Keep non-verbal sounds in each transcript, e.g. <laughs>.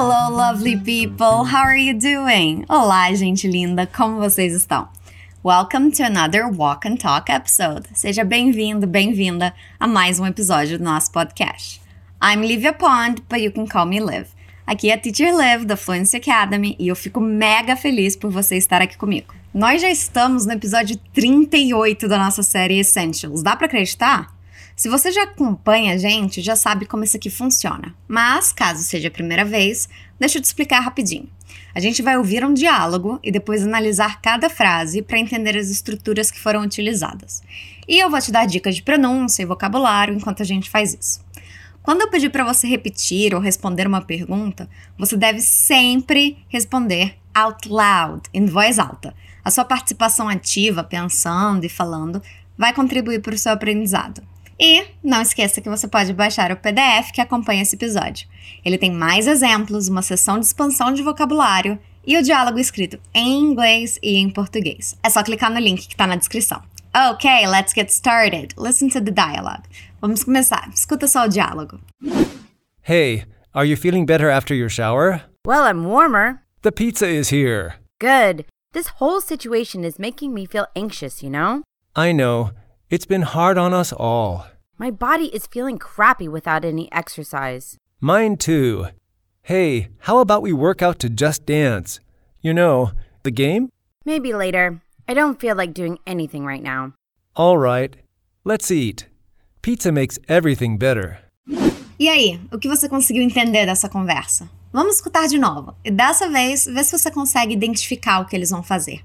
Hello, lovely people! How are you doing? Olá, gente linda, como vocês estão? Welcome to another Walk and Talk episode. Seja bem-vindo, bem-vinda a mais um episódio do nosso podcast. I'm Livia Pond, but you can call me Liv. Aqui é a Teacher Liv da Fluency Academy e eu fico mega feliz por você estar aqui comigo. Nós já estamos no episódio 38 da nossa série Essentials. Dá para acreditar? Se você já acompanha a gente, já sabe como isso aqui funciona. Mas, caso seja a primeira vez, deixa eu te explicar rapidinho. A gente vai ouvir um diálogo e depois analisar cada frase para entender as estruturas que foram utilizadas. E eu vou te dar dicas de pronúncia e vocabulário enquanto a gente faz isso. Quando eu pedir para você repetir ou responder uma pergunta, você deve sempre responder out loud, em voz alta. A sua participação ativa, pensando e falando, vai contribuir para o seu aprendizado. E não esqueça que você pode baixar o PDF que acompanha esse episódio. Ele tem mais exemplos, uma sessão de expansão de vocabulário e o diálogo escrito em inglês e em português. É só clicar no link que está na descrição. Ok, let's get started. Listen to the dialogue. Vamos começar. Escuta só o diálogo. Hey, are you feeling better after your shower? Well, I'm warmer. The pizza is here. Good. This whole situation is making me feel anxious, you know? I know. It's been hard on us all. My body is feeling crappy without any exercise. Mine too. Hey, how about we work out to Just Dance? You know, the game? Maybe later. I don't feel like doing anything right now. All right. Let's eat. Pizza makes everything better. E aí, o que você conseguiu entender dessa conversa? Vamos escutar de novo. E dessa vez, vê se você consegue identificar o que eles vão fazer.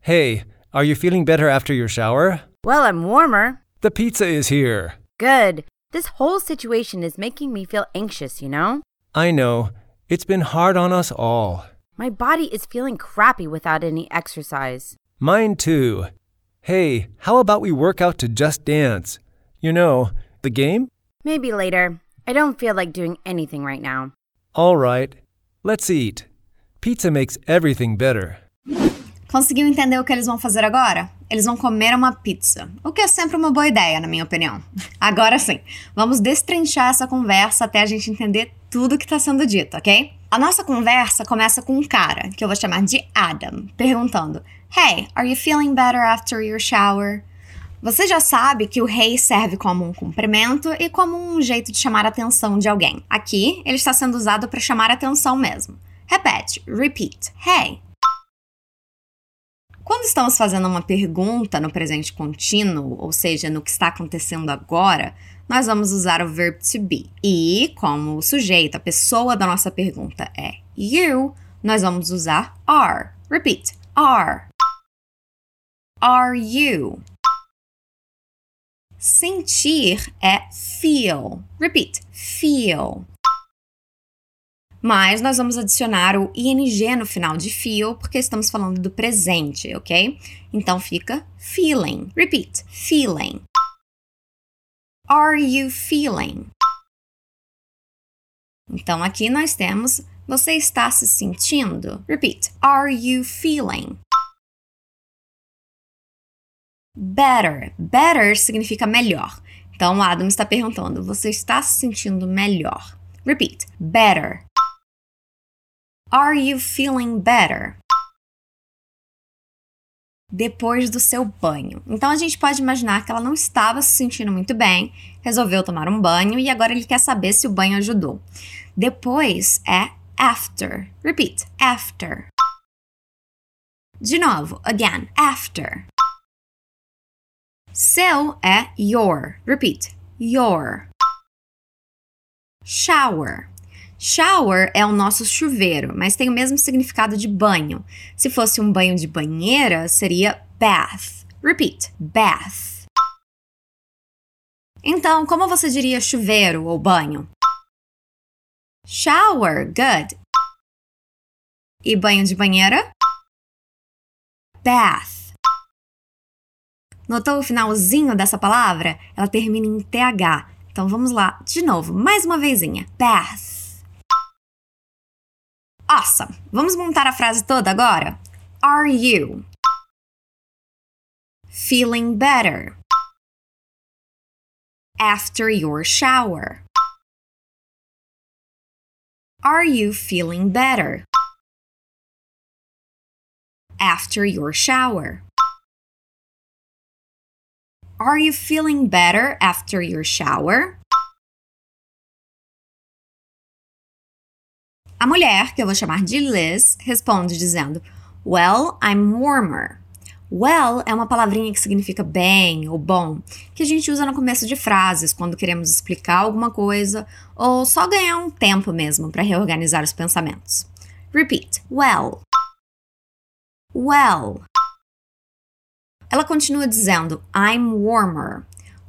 Hey, are you feeling better after your shower? Well, I'm warmer. The pizza is here. Good. This whole situation is making me feel anxious, you know? I know. It's been hard on us all. My body is feeling crappy without any exercise. Mine too. Hey, how about we work out to Just Dance? You know, the game? Maybe later. I don't feel like doing anything right now. All right. Let's eat. Pizza makes everything better. Conseguiu entender o que eles vão fazer agora? Eles vão comer uma pizza, o que é sempre uma boa ideia, na minha opinião. <laughs> Agora sim, vamos destrinchar essa conversa até a gente entender tudo que está sendo dito, ok? A nossa conversa começa com um cara, que eu vou chamar de Adam, perguntando: Hey, are you feeling better after your shower? Você já sabe que o hey serve como um cumprimento e como um jeito de chamar a atenção de alguém. Aqui, ele está sendo usado para chamar a atenção mesmo. Repete, repeat. Hey, quando estamos fazendo uma pergunta no presente contínuo, ou seja, no que está acontecendo agora, nós vamos usar o verb to be. E, como o sujeito, a pessoa da nossa pergunta é you, nós vamos usar are. Repeat. Are. Are you? Sentir é feel. Repeat. Feel. Mas nós vamos adicionar o ing no final de feel porque estamos falando do presente, ok? Então fica feeling. Repeat. Feeling. Are you feeling? Então aqui nós temos você está se sentindo? Repeat. Are you feeling? Better. Better significa melhor. Então o Adam está perguntando: você está se sentindo melhor? Repeat. Better. Are you feeling better? Depois do seu banho. Então a gente pode imaginar que ela não estava se sentindo muito bem, resolveu tomar um banho e agora ele quer saber se o banho ajudou. Depois é after. Repeat. After. De novo, again, after. Seu é your. Repeat. Your. Shower. Shower é o nosso chuveiro, mas tem o mesmo significado de banho. Se fosse um banho de banheira, seria bath. Repeat: bath. Então, como você diria chuveiro ou banho? Shower, good. E banho de banheira? Bath. Notou o finalzinho dessa palavra? Ela termina em TH. Então vamos lá, de novo, mais uma vezinha. Bath. Awesome! Vamos montar a frase toda agora? Are you feeling better after your shower? Are you feeling better? After your shower. Are you feeling better after your shower? A mulher, que eu vou chamar de Liz, responde dizendo: Well, I'm warmer. Well é uma palavrinha que significa bem ou bom, que a gente usa no começo de frases quando queremos explicar alguma coisa ou só ganhar um tempo mesmo para reorganizar os pensamentos. Repeat. Well. Well. Ela continua dizendo I'm warmer.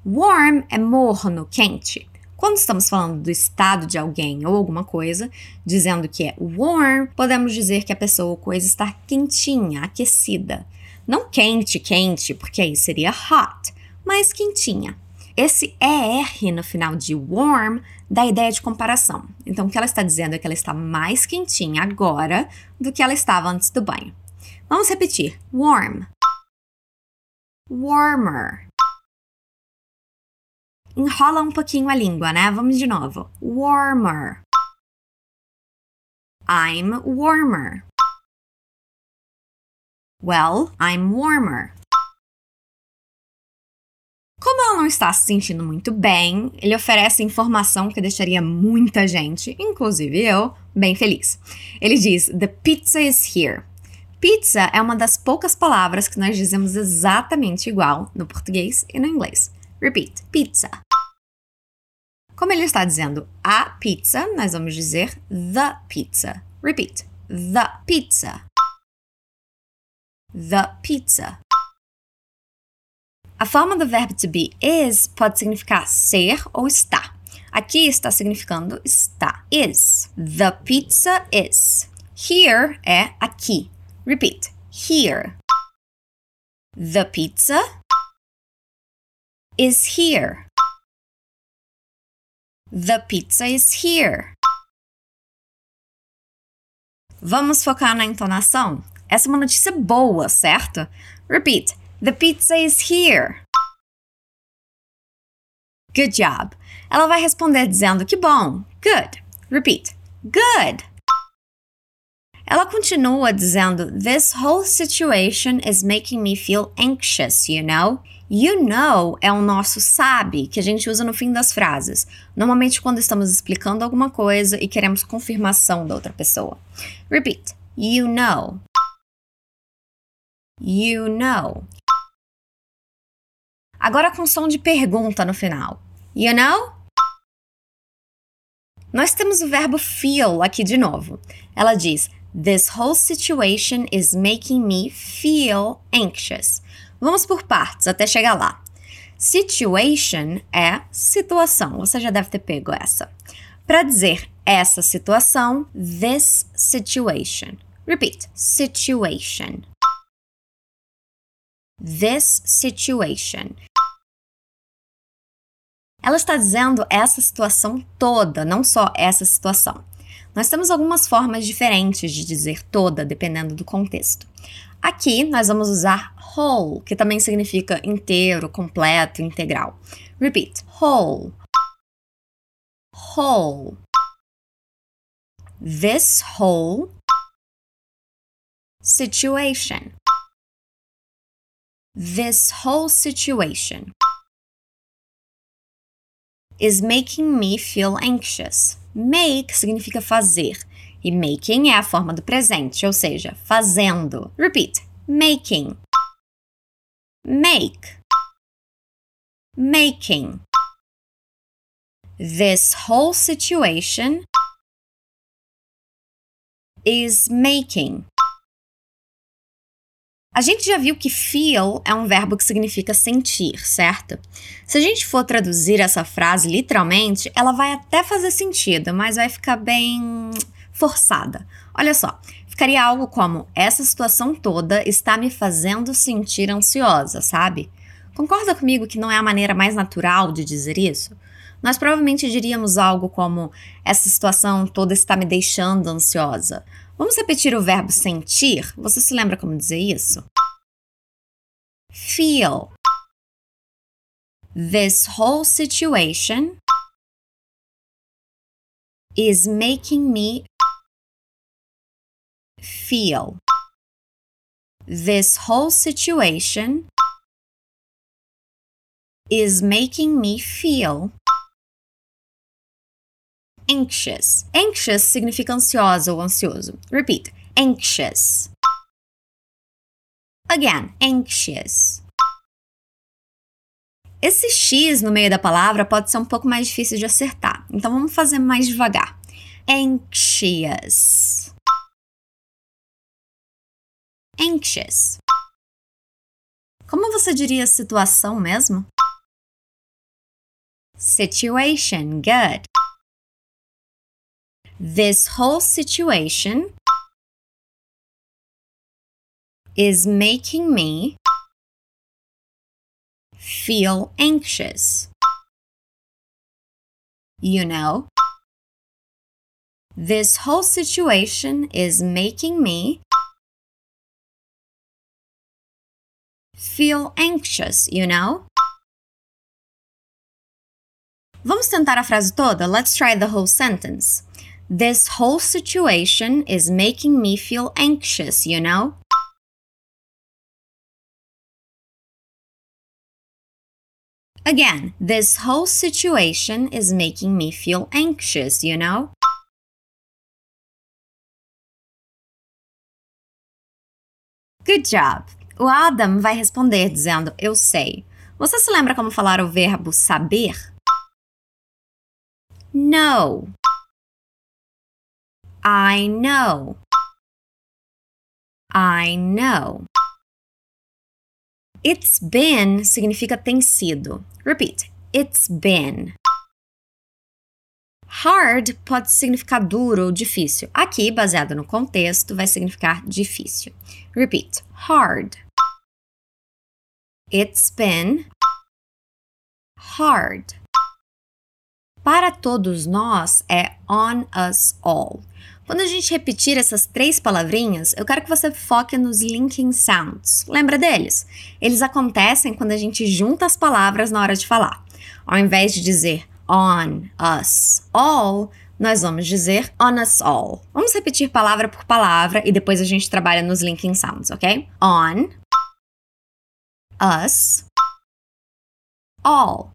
Warm é morno, quente. Quando estamos falando do estado de alguém ou alguma coisa, dizendo que é warm, podemos dizer que a pessoa ou coisa está quentinha, aquecida. Não quente, quente, porque aí seria hot, mas quentinha. Esse ER no final de warm dá ideia de comparação. Então, o que ela está dizendo é que ela está mais quentinha agora do que ela estava antes do banho. Vamos repetir: warm, warmer. Enrola um pouquinho a língua, né? Vamos de novo. Warmer. I'm warmer. Well, I'm warmer. Como ela não está se sentindo muito bem, ele oferece informação que deixaria muita gente, inclusive eu, bem feliz. Ele diz: The pizza is here. Pizza é uma das poucas palavras que nós dizemos exatamente igual no português e no inglês. Repeat: pizza. Como ele está dizendo a pizza, nós vamos dizer the pizza. Repeat: the pizza the pizza. A forma do verbo to be is pode significar ser ou estar. Aqui está significando está. Is. The pizza is. Here é aqui. Repeat. Here. The pizza is here. The pizza is here. Vamos focar na entonação? Essa é uma notícia boa, certo? Repeat. The pizza is here. Good job. Ela vai responder dizendo que bom. Good. Repeat. Good. Ela continua dizendo: This whole situation is making me feel anxious, you know? You know é o nosso sabe que a gente usa no fim das frases, normalmente quando estamos explicando alguma coisa e queremos confirmação da outra pessoa. Repeat. You know. You know. Agora com som de pergunta no final. You know? Nós temos o verbo feel aqui de novo. Ela diz: This whole situation is making me feel anxious. Vamos por partes até chegar lá. Situation é situação. Você já deve ter pego essa. Para dizer essa situação, this situation. Repeat: situation this situation. Ela está dizendo essa situação toda, não só essa situação. Nós temos algumas formas diferentes de dizer toda, dependendo do contexto. Aqui nós vamos usar whole, que também significa inteiro, completo, integral. Repeat: whole. Whole. This whole situation this whole situation is making me feel anxious. Make significa fazer e making é a forma do presente, ou seja, fazendo. Repeat: making. Make. Making. This whole situation is making a gente já viu que feel é um verbo que significa sentir, certo? Se a gente for traduzir essa frase literalmente, ela vai até fazer sentido, mas vai ficar bem forçada. Olha só, ficaria algo como: essa situação toda está me fazendo sentir ansiosa, sabe? Concorda comigo que não é a maneira mais natural de dizer isso? Nós provavelmente diríamos algo como: essa situação toda está me deixando ansiosa Vamos repetir o verbo sentir? Você se lembra como dizer isso? Feel. This whole situation is making me feel. This whole situation is making me feel anxious. Anxious significa ansiosa ou ansioso. Repeat. Anxious. Again, anxious. Esse X no meio da palavra pode ser um pouco mais difícil de acertar, então vamos fazer mais devagar. Anxious. Anxious. Como você diria situação mesmo? Situation. Good. This whole situation is making me feel anxious. You know, this whole situation is making me feel anxious, you know? Vamos tentar a frase toda? Let's try the whole sentence. This whole situation is making me feel anxious, you know? Again, this whole situation is making me feel anxious, you know? Good job! O Adam vai responder dizendo eu sei. Você se lembra como falar o verbo saber? Know. I know. I know. It's been significa tem sido. Repeat. It's been. Hard pode significar duro ou difícil. Aqui, baseado no contexto, vai significar difícil. Repeat. Hard. It's been hard. Para todos nós é on us all. Quando a gente repetir essas três palavrinhas, eu quero que você foque nos linking sounds. Lembra deles? Eles acontecem quando a gente junta as palavras na hora de falar. Ao invés de dizer on us all, nós vamos dizer on us all. Vamos repetir palavra por palavra e depois a gente trabalha nos linking sounds, ok? On, us, all.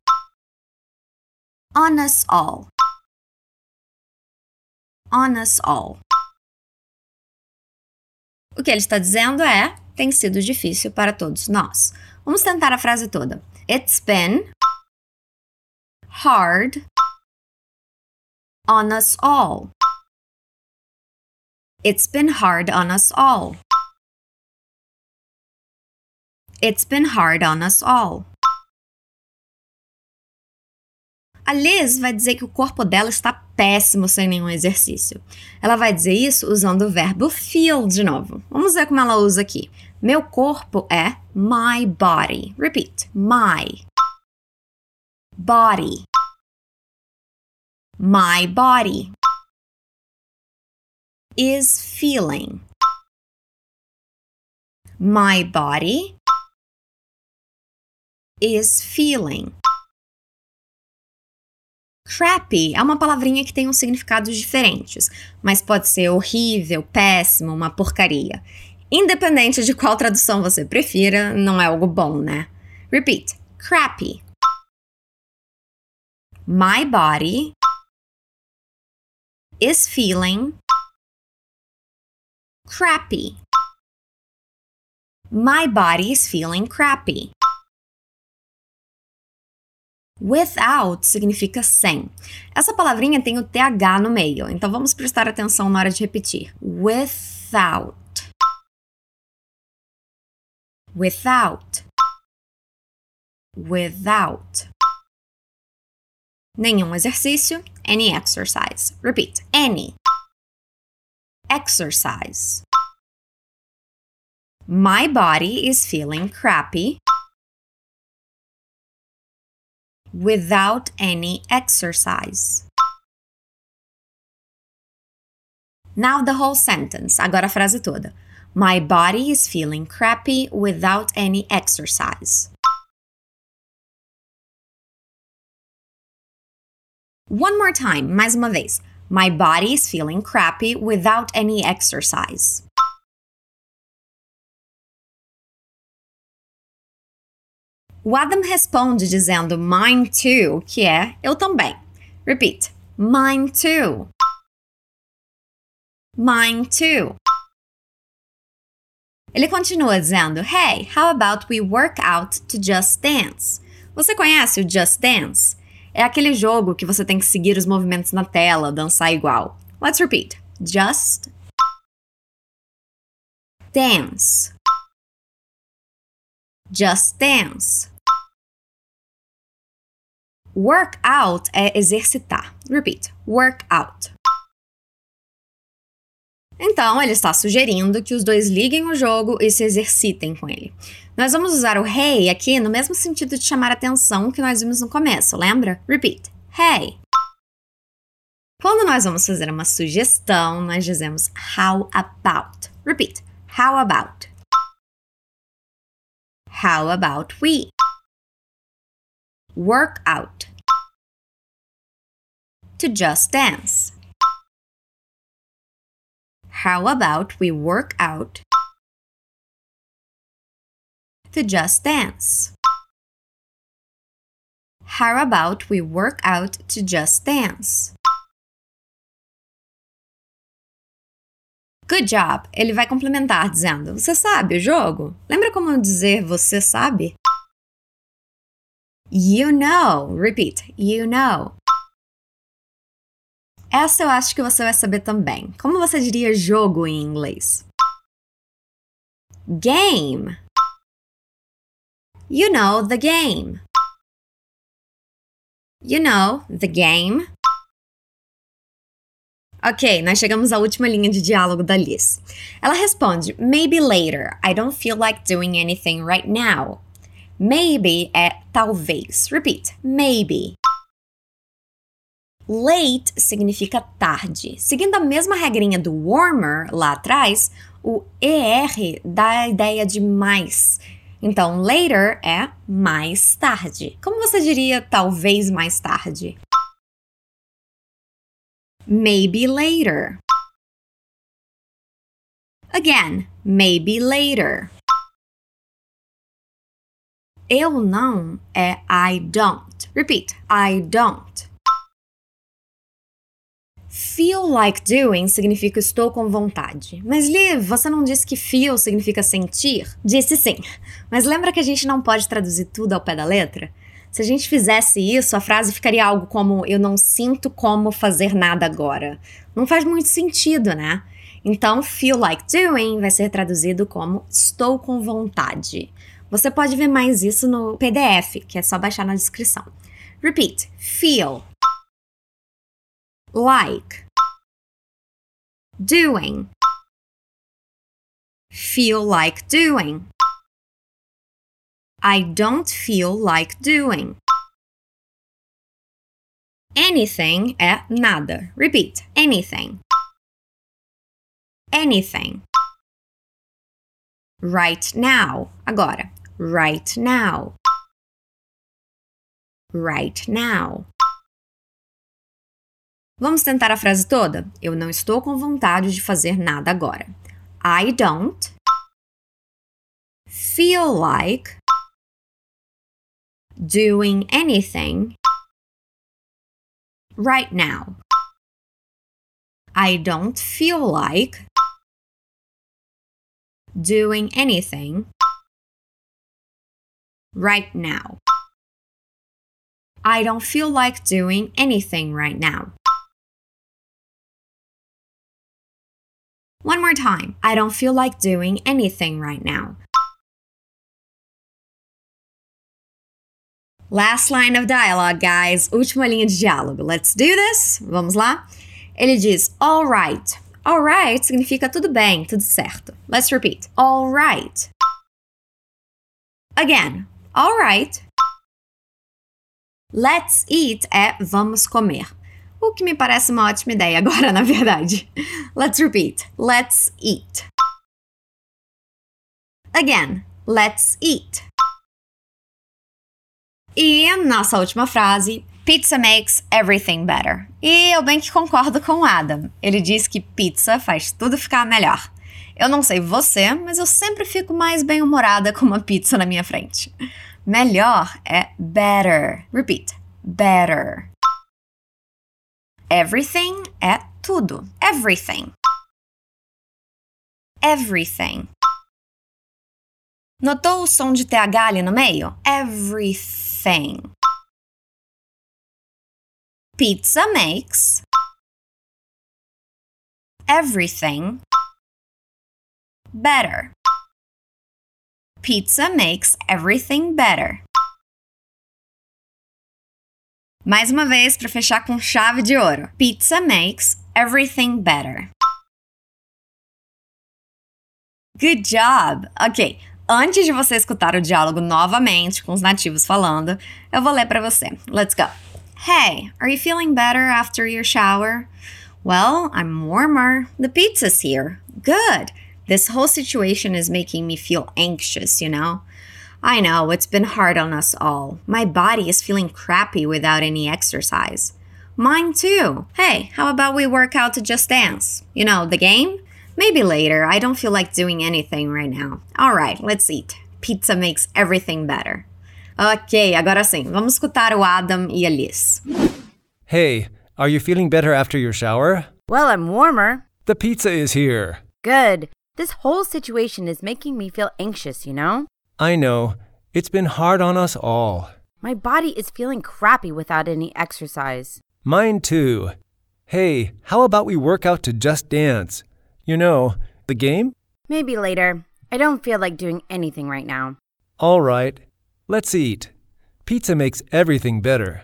On us all on us all. O que ele está dizendo é: tem sido difícil para todos nós. Vamos tentar a frase toda. It's been hard on us all. It's been hard on us all. It's been hard on us all. A Liz vai dizer que o corpo dela está péssimo sem nenhum exercício. Ela vai dizer isso usando o verbo feel de novo. Vamos ver como ela usa aqui. Meu corpo é my body. Repeat. My body. My body is feeling. My body is feeling. Crappy é uma palavrinha que tem uns significados diferentes, mas pode ser horrível, péssimo, uma porcaria. Independente de qual tradução você prefira, não é algo bom, né? Repeat: crappy. My body is feeling crappy. My body is feeling crappy. Without significa sem. Essa palavrinha tem o TH no meio, então vamos prestar atenção na hora de repetir. Without. Without. Without. Nenhum exercício. Any exercise. Repeat. Any. Exercise. My body is feeling crappy. Without any exercise. Now the whole sentence. Agora a frase toda. My body is feeling crappy without any exercise. One more time, mais uma vez. My body is feeling crappy without any exercise. O Adam responde dizendo mine too, que é eu também. Repeat. Mine too. Mine too. Ele continua dizendo: Hey, how about we work out to Just Dance? Você conhece o Just Dance? É aquele jogo que você tem que seguir os movimentos na tela, dançar igual. Let's repeat. Just dance. Just dance. Work out é exercitar. Repeat. Work out. Então, ele está sugerindo que os dois liguem o jogo e se exercitem com ele. Nós vamos usar o hey aqui no mesmo sentido de chamar atenção que nós vimos no começo, lembra? Repeat. Hey. Quando nós vamos fazer uma sugestão, nós dizemos how about. Repeat. How about. How about we? Work out. To just dance. How about we work out to just dance? How about we work out to just dance? Good job! Ele vai complementar dizendo: Você sabe o jogo? Lembra como dizer você sabe? You know. Repeat. You know. Essa eu acho que você vai saber também. Como você diria jogo em inglês? Game. You know the game. You know the game. Ok, nós chegamos à última linha de diálogo da Liz. Ela responde: Maybe later. I don't feel like doing anything right now. Maybe é talvez. Repeat. Maybe. Late significa tarde. Seguindo a mesma regrinha do warmer lá atrás, o ER dá a ideia de mais. Então, later é mais tarde. Como você diria talvez mais tarde? Maybe later. Again, maybe later. Eu não é I don't. Repeat. I don't. Feel like doing significa estou com vontade. Mas Liv, você não disse que feel significa sentir? Disse sim. Mas lembra que a gente não pode traduzir tudo ao pé da letra? Se a gente fizesse isso, a frase ficaria algo como eu não sinto como fazer nada agora. Não faz muito sentido, né? Então, feel like doing vai ser traduzido como estou com vontade. Você pode ver mais isso no PDF, que é só baixar na descrição. Repeat. Feel like, doing, feel like doing. I don't feel like doing. Anything é nada. Repeat. Anything. Anything. Right now. Agora. Right now. Right now. Vamos tentar a frase toda? Eu não estou com vontade de fazer nada agora. I don't feel like doing anything right now. I don't feel like doing anything right now. I don't feel like doing anything right now. One more time. I don't feel like doing anything right now. Last line of dialogue, guys. Última linha de diálogo. Let's do this. Vamos lá? Ele diz all right. All right significa tudo bem, tudo certo. Let's repeat. All right. Again. All right. Let's eat é vamos comer. O que me parece uma ótima ideia agora, <laughs> na verdade. Let's repeat. Let's eat. Again. Let's eat. E nossa última frase. Pizza makes everything better. E eu bem que concordo com o Adam. Ele diz que pizza faz tudo ficar melhor. Eu não sei você, mas eu sempre fico mais bem-humorada com uma pizza na minha frente. Melhor é better. Repeat. Better. Everything é tudo. Everything. Everything. Notou o som de TH ali no meio? Everything. Pizza makes everything better. Pizza makes everything better. Mais uma vez para fechar com chave de ouro. Pizza makes everything better. Good job! Ok, antes de você escutar o diálogo novamente com os nativos falando, eu vou ler para você. Let's go. Hey, are you feeling better after your shower? Well, I'm warmer. The pizza's here. Good. This whole situation is making me feel anxious, you know? I know, it's been hard on us all. My body is feeling crappy without any exercise. Mine too. Hey, how about we work out to Just Dance? You know, the game? Maybe later. I don't feel like doing anything right now. Alright, let's eat. Pizza makes everything better. Ok, agora sim, vamos escutar o Adam e a Liz. Hey, are you feeling better after your shower? Well, I'm warmer. The pizza is here. Good. This whole situation is making me feel anxious, you know? I know. It's been hard on us all. My body is feeling crappy without any exercise. Mine too. Hey, how about we work out to Just Dance? You know, the game? Maybe later. I don't feel like doing anything right now. All right. Let's eat. Pizza makes everything better.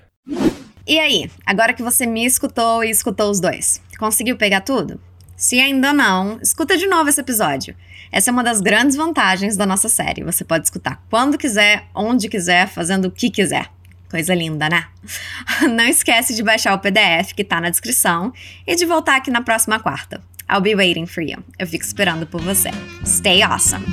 E aí, agora que você me escutou e escutou os dois, conseguiu pegar tudo? Se ainda não, escuta de novo esse episódio. Essa é uma das grandes vantagens da nossa série. Você pode escutar quando quiser, onde quiser, fazendo o que quiser. Coisa linda, né? <laughs> Não esquece de baixar o PDF que tá na descrição e de voltar aqui na próxima quarta. I'll be waiting for you. Eu fico esperando por você. Stay awesome!